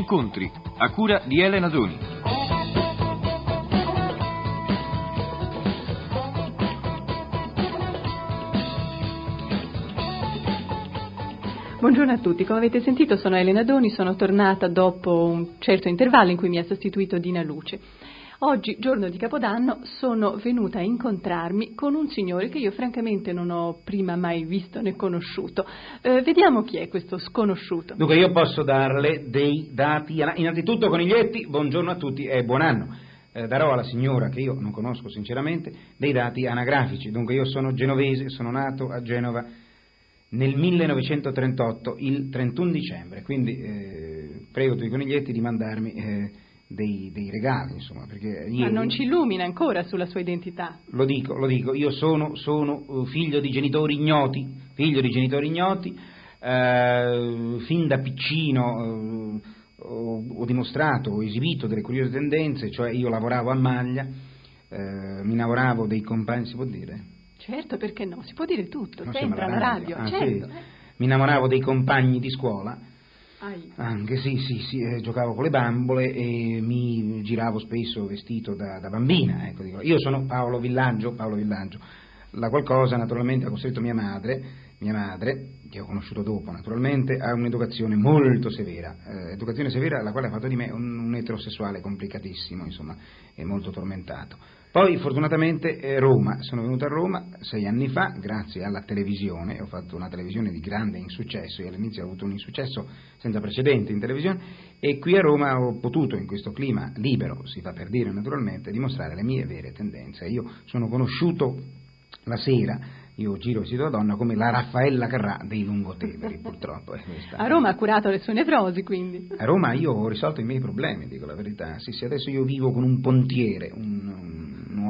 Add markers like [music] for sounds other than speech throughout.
incontri, a cura di Elena Doni. Buongiorno a tutti, come avete sentito sono Elena Doni, sono tornata dopo un certo intervallo in cui mi ha sostituito Dina Luce. Oggi, giorno di Capodanno, sono venuta a incontrarmi con un signore che io francamente non ho prima mai visto né conosciuto. Eh, vediamo chi è questo sconosciuto. Dunque io posso darle dei dati, innanzitutto coniglietti, buongiorno a tutti e buon anno. Eh, darò alla signora, che io non conosco sinceramente, dei dati anagrafici. Dunque io sono genovese, sono nato a Genova nel 1938, il 31 dicembre, quindi eh, prego i coniglietti di mandarmi eh, dei, dei, regali, insomma, perché ieri... Ma non ci illumina ancora sulla sua identità. Lo dico, lo dico, io sono, sono uh, figlio di genitori ignoti, figlio di genitori ignoti, eh, fin da piccino eh, ho, ho, dimostrato, ho esibito delle curiose tendenze, cioè io lavoravo a maglia, eh, mi lavoravo dei compagni, si può dire? Certo, perché no? Si può dire tutto, non sempre alla radio. radio. Ah, certo. sì. Mi innamoravo dei compagni di scuola. Ai. Anche sì, sì, sì eh, giocavo con le bambole e mi giravo spesso vestito da, da bambina. Ecco, Io sono Paolo Villaggio, Paolo Villaggio. La qualcosa naturalmente ha costretto mia madre, mia madre, che ho conosciuto dopo naturalmente, a un'educazione molto severa, eh, educazione severa alla quale ha fatto di me un, un eterosessuale complicatissimo, insomma, e molto tormentato. Poi fortunatamente eh, Roma, sono venuto a Roma sei anni fa grazie alla televisione, ho fatto una televisione di grande insuccesso e all'inizio ho avuto un insuccesso senza precedenti in televisione e qui a Roma ho potuto in questo clima libero, si fa per dire naturalmente, dimostrare le mie vere tendenze. Io sono conosciuto la sera io giro vestito da donna come la Raffaella Carrà dei Lungoteveri, [laughs] purtroppo. A Roma ha curato le sue nevrosi, quindi? A Roma io ho risolto i miei problemi, dico la verità. Sì, sì, adesso io vivo con un pontiere, un, un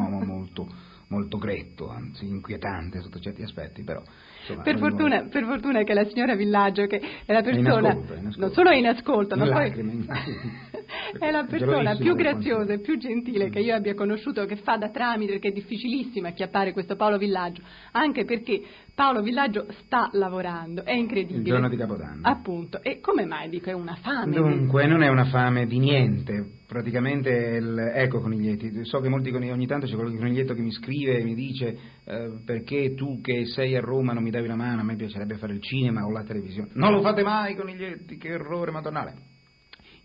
uomo molto molto gretto, anzi inquietante sotto certi aspetti, però... Insomma, per, fortuna, per, fortuna, che la signora Villaggio, che è la persona... È in ascolto, in ascolto. Non solo è in ascolto, ma poi... [laughs] è la persona più graziosa e più gentile che io abbia conosciuto, che fa da tramite, perché è difficilissimo acchiappare questo Paolo Villaggio, anche perché Paolo Villaggio sta lavorando, è incredibile. Il giorno di Capodanno. Appunto, e come mai dico è una fame? Dunque, non è una fame di niente, praticamente il, ecco coniglietti, so che molti ogni tanto c'è qualche coniglietto che mi scrive e mi dice eh, perché tu che sei a Roma non mi davi la mano, a me piacerebbe fare il cinema o la televisione. Non lo fate mai coniglietti, che errore madonnale.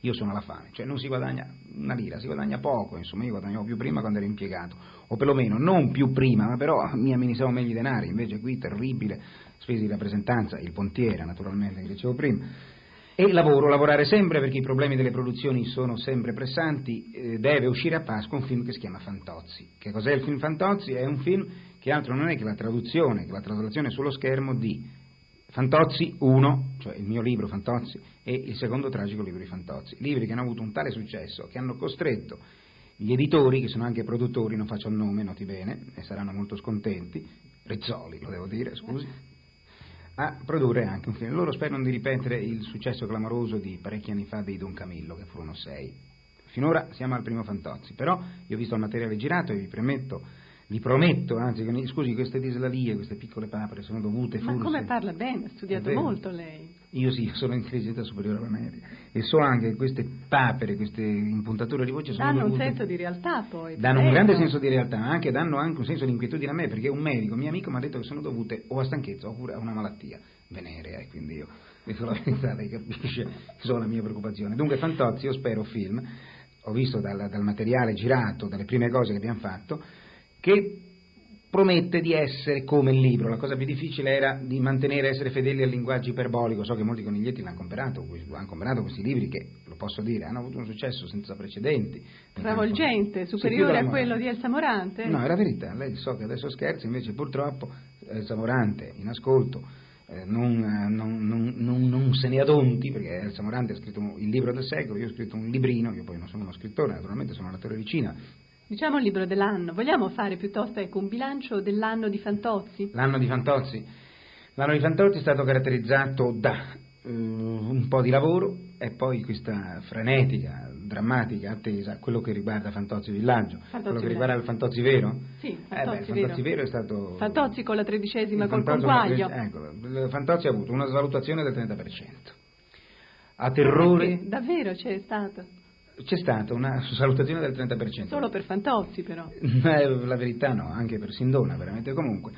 Io sono alla fame, cioè non si guadagna una lira, si guadagna poco, insomma io guadagnavo più prima quando ero impiegato, o perlomeno non più prima, ma però mi amministravo meglio i denari, invece qui terribile, spese di rappresentanza, il pontiere naturalmente che dicevo prima, e lavoro, lavorare sempre perché i problemi delle produzioni sono sempre pressanti, eh, deve uscire a Pasqua un film che si chiama Fantozzi. Che cos'è il film Fantozzi? È un film che altro non è che la traduzione, che la traslazione sullo schermo di Fantozzi 1, cioè il mio libro Fantozzi, e il secondo tragico libro di Fantozzi. Libri che hanno avuto un tale successo che hanno costretto gli editori, che sono anche produttori, non faccio il nome, noti bene, e saranno molto scontenti, Rizzoli lo devo dire, scusi, a produrre anche un film. Loro sperano di ripetere il successo clamoroso di parecchi anni fa dei Don Camillo, che furono sei. Finora siamo al primo Fantozzi, però io ho visto il materiale girato e vi premetto vi prometto, anzi, scusi, queste dislalie, queste piccole papere sono dovute Ma come parla bene, ha studiato molto lei. Io sì, [laughs] sono intelligenza superiore alla media e so anche che queste papere, queste impuntature di voce sono danno dovute... un senso di realtà poi. Danno un grande senso di realtà, ma anche danno anche un senso di inquietudine a me, perché un medico, mio amico, mi ha detto che sono dovute o a stanchezza oppure a una malattia venerea e quindi io, [laughs] dico la verità, lei capisce sono la mia preoccupazione. Dunque Fantozzi, io spero film, ho visto dal, dal materiale girato, dalle prime cose che abbiamo fatto, che promette di essere come il libro. La cosa più difficile era di mantenere, essere fedeli al linguaggio iperbolico. So che molti coniglietti l'hanno comprato, hanno comprato questi libri che, lo posso dire, hanno avuto un successo senza precedenti. Travolgente, superiore a quello di Elsa Morante? No, è la verità. Lei so che adesso scherza, invece purtroppo Elsa Morante, in ascolto, eh, non, non, non, non, se ne adonti, perché Elsa Morante ha scritto il libro del secolo, io ho scritto un librino, io poi non sono uno scrittore, naturalmente sono un attore vicino, Diciamo il libro dell'anno. Vogliamo fare piuttosto ecco, un bilancio dell'anno di Fantozzi? L'anno di Fantozzi? L'anno di Fantozzi è stato caratterizzato da uh, un po' di lavoro e poi questa frenetica, drammatica attesa, quello che riguarda Fantozzi Villaggio. Fantozzi quello che riguarda il Fantozzi Vero? Sì, Fantozzi, eh beh, Fantozzi Vero. è stato... Fantozzi con la tredicesima col conguaglio. Ecco, Fantozzi ha avuto una svalutazione del 30%. a terrore. Eh, davvero c'è stato? C'è stata una salutazione del 30%. Solo per Fantozzi però. [laughs] Eh, la verità no, anche per Sindona, veramente comunque.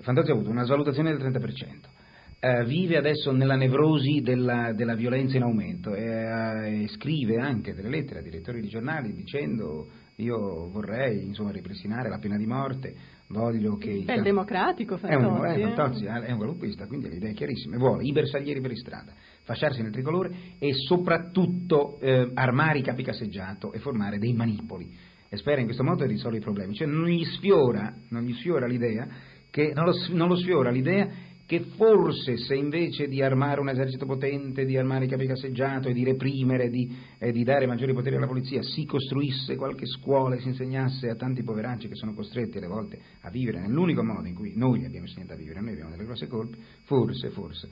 Fantozzi ha avuto una salutazione del 30%. Eh, vive adesso nella nevrosi della, della violenza in aumento e, eh, e, scrive anche delle lettere a direttori di giornali dicendo io vorrei insomma, ripristinare la pena di morte, voglio che... È il democratico Fantozzi. È un, eh, Fantozzi è un galoppista, quindi ha le idee chiarissime, vuole i bersaglieri per strada, fasciarsi nel tricolore e soprattutto eh, armare i capi casseggiato e formare dei manipoli e spera in questo modo di risolvere i problemi. Cioè non gli sfiora, non gli sfiora l'idea che, non lo, non lo sfiora l'idea che forse se invece di armare un esercito potente, di armare i capi casseggiato e di reprimere, di, eh, di, dare maggiori poteri alla polizia, si costruisse qualche scuola e si insegnasse a tanti poveracci che sono costretti alle volte a vivere nell'unico modo in cui noi li abbiamo insegnato a vivere, noi abbiamo delle grosse colpe, forse, forse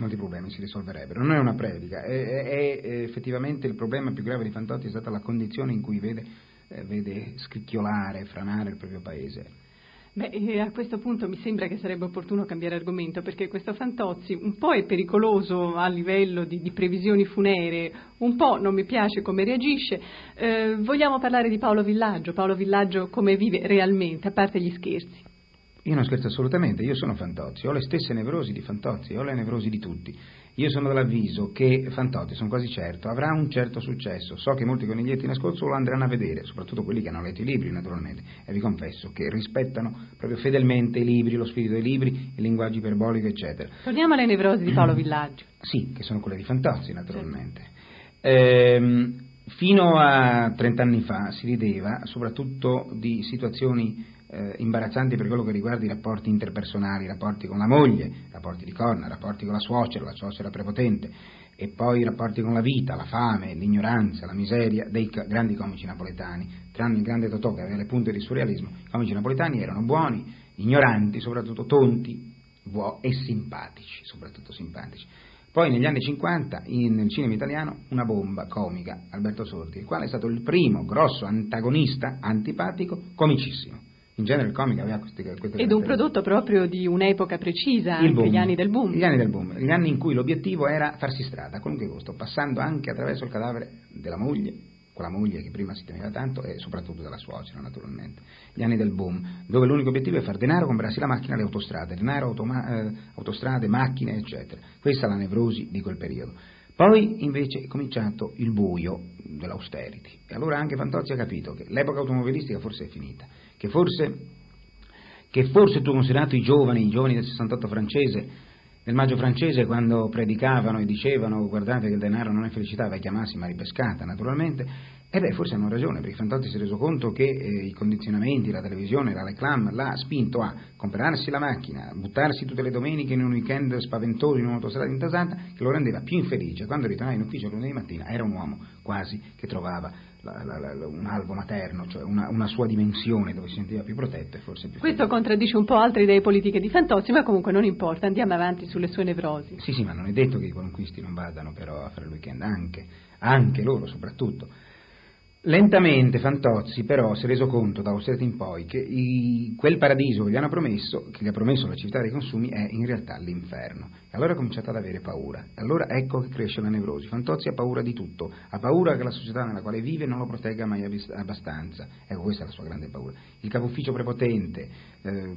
molti problemi si risolverebbero. Non è una predica, è, è, è effettivamente il problema più grave di Fantotti è stata la condizione in cui vede, eh, vede scricchiolare, franare il proprio paese. Beh, a questo punto mi sembra che sarebbe opportuno cambiare argomento perché questo Fantozzi un po' è pericoloso a livello di, di previsioni funeree, un po' non mi piace come reagisce. Eh, vogliamo parlare di Paolo Villaggio, Paolo Villaggio come vive realmente, a parte gli scherzi. Io non scherzo assolutamente, io sono Fantozzi, ho le stesse nevrosi di Fantozzi, ho le nevrosi di tutti. Io sono dell'avviso che Fantozzi, sono quasi certo, avrà un certo successo. So che molti coniglietti in ascolto lo andranno a vedere, soprattutto quelli che hanno letto i libri naturalmente, e vi confesso che rispettano proprio fedelmente i libri, lo spirito dei libri, il linguaggio iperbolico, eccetera. Torniamo alle nevrosi di Paolo [clears throat] Villaggio. sì, che sono quelle di Fantozzi naturalmente. Sì. Ehm, fino a 30 anni fa si rideva soprattutto di situazioni eh, imbarazzanti per quello che riguarda i rapporti interpersonali, i rapporti con la moglie, i rapporti di corna, i rapporti con la suocera, la suocera prepotente, e poi i rapporti con la vita, la fame, l'ignoranza, la miseria dei grandi comici napoletani. Tranne il grande Totò che aveva le punte di surrealismo, i comici napoletani erano buoni, ignoranti, soprattutto tonti e simpatici, soprattutto simpatici. Poi negli anni 50 in, nel cinema italiano una bomba comica, Alberto Sordi, il quale è stato il primo grosso antagonista antipatico, comicissimo. In genere il comic aveva queste, queste Ed un prodotto proprio di un'epoca precisa, anche boom, gli anni del boom. Gli anni del boom, gli anni in cui l'obiettivo era farsi strada a qualunque costo, passando anche attraverso il cadavere della moglie, quella moglie che prima si temeva tanto e soprattutto della suocera naturalmente. Gli anni del boom, dove l'unico obiettivo è far denaro, comprarsi la macchina e le autostrade, denaro, automa- eh, autostrade, macchine, eccetera. Questa è la nevrosi di quel periodo. Poi invece è cominciato il buio dell'austerity e allora anche Fantozzi ha capito che l'epoca automobilistica forse è finita che forse, che forse tu considerato i giovani, i giovani del 68 francese, nel maggio francese quando predicavano e dicevano guardate che il denaro non è felicità, vecchia massima ripescata naturalmente, e beh, forse hanno ragione, perché Fantozzi si è reso conto che eh, i condizionamenti, la televisione, la reclam l'ha spinto a comprarsi la macchina, buttarsi tutte le domeniche in un weekend spaventoso in un'autostrada intasata, che lo rendeva più infelice. Quando ritornava in ufficio lunedì mattina era un uomo quasi che trovava la, la, la, un albo materno, cioè una, una, sua dimensione dove si sentiva più protetto e forse più Questo felice. contraddice un po' altre idee politiche di Fantozzi, ma comunque non importa, andiamo avanti sulle sue nevrosi. Sì, sì, ma non è detto che i qualunquisti non vadano però a fare il weekend, anche, anche loro soprattutto. Lentamente Fantozzi però si è reso conto da Austerity in poi che i, quel paradiso che gli hanno promesso, che gli ha promesso la città dei consumi, è in realtà l'inferno. E allora ha cominciato ad avere paura. E allora ecco che cresce la nevrosi. Fantozzi ha paura di tutto, ha paura che la società nella quale vive non lo protegga mai abbastanza. Ecco, questa è la sua grande paura. Il capo ufficio prepotente, eh,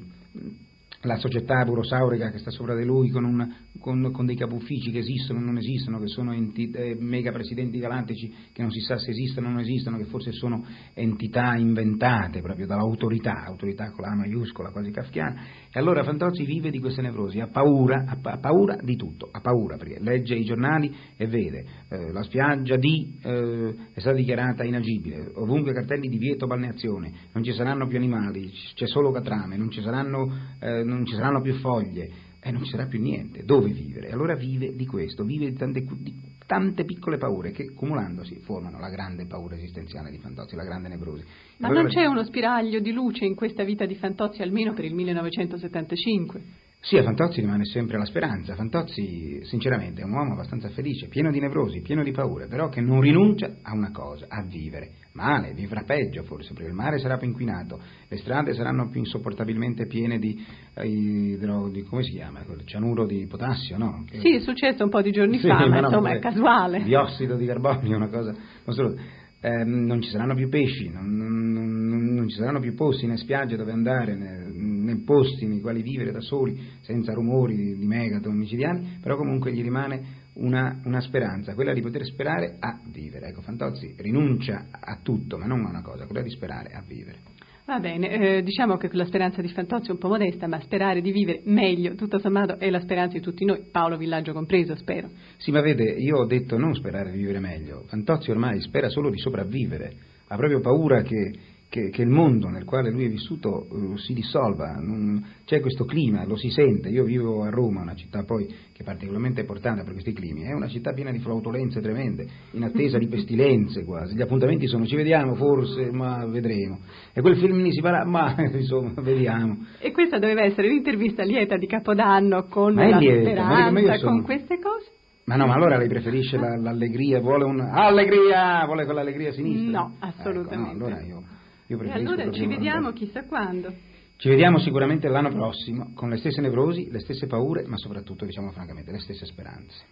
la società burosaurica che sta sopra di lui con, un, con, con dei capuffici che esistono o non esistono, che sono enti, eh, mega presidenti galattici che non si sa se esistono o non esistono, che forse sono entità inventate proprio dall'autorità, autorità con la maiuscola quasi kafkiana, e allora Fantozzi vive di queste nevrosi, ha paura, ha, ha paura di tutto, ha paura perché legge i giornali e vede eh, la spiaggia di eh, è stata dichiarata inagibile, ovunque cartelli di vieto balneazione, non ci saranno più animali, c'è solo catrame, non ci saranno eh, non ci saranno più foglie e non ci sarà più niente, dove vivere? Allora vive di questo, vive di tante, di tante piccole paure che accumulandosi formano la grande paura esistenziale di Fantozzi, la grande nevrosi. Ma allora, non c'è uno spiraglio di luce in questa vita di Fantozzi almeno per il 1975? Sì, a Fantozzi rimane sempre la speranza. Fantozzi, sinceramente, è un uomo abbastanza felice, pieno di nevrosi, pieno di paure, però che non rinuncia a una cosa, a vivere. Male, vivrà peggio forse, perché il mare sarà più inquinato, le strade saranno più insopportabilmente piene di, eh, di come si chiama, quel cianuro di potassio, no? Che... Sì, è successo un po' di giorni sì, fa, ma, no, insomma è casuale. Diossido di carbonio, una cosa... Non, solo, eh, non ci saranno più pesci, non, non, non, ci saranno più posti né spiagge dove andare, né, posti nei quali vivere da soli, senza rumori di, di megaton micidiani, però comunque gli rimane una, una, speranza, quella di poter sperare a vivere. Ecco, Fantozzi rinuncia a tutto, ma non a una cosa, quella di sperare a vivere. Va bene, eh, diciamo che la speranza di Fantozzi è un po' modesta, ma sperare di vivere meglio, tutto sommato, è la speranza di tutti noi, Paolo Villaggio compreso, spero. Sì, ma vede, io ho detto non sperare di vivere meglio, Fantozzi ormai spera solo di sopravvivere, ha proprio paura che che, che, il mondo nel quale lui è vissuto uh, si dissolva, non, c'è questo clima, lo si sente, io vivo a Roma, una città poi che è particolarmente importante per questi climi, è una città piena di flautolenze tremende, in attesa di pestilenze quasi, gli appuntamenti sono ci vediamo forse, ma vedremo, e quel film lì si farà, ma [laughs] insomma vediamo. E questa doveva essere l'intervista lieta di Capodanno con la lieta, speranza, ma sono... con queste cose? Ma no, ma allora lei preferisce la, l'allegria, vuole un... Allegria! Vuole quell'allegria sinistra? No, assolutamente. Ecco, no, allora io io e allora ci vediamo chissà quando. Ci vediamo sicuramente l'anno prossimo, con le stesse nevrosi, le stesse paure, ma soprattutto, diciamo francamente, le stesse speranze.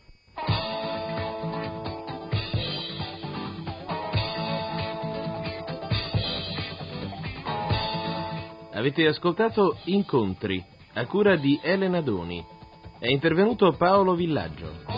Avete ascoltato Incontri, a cura di Elena Doni. È intervenuto Paolo Villaggio.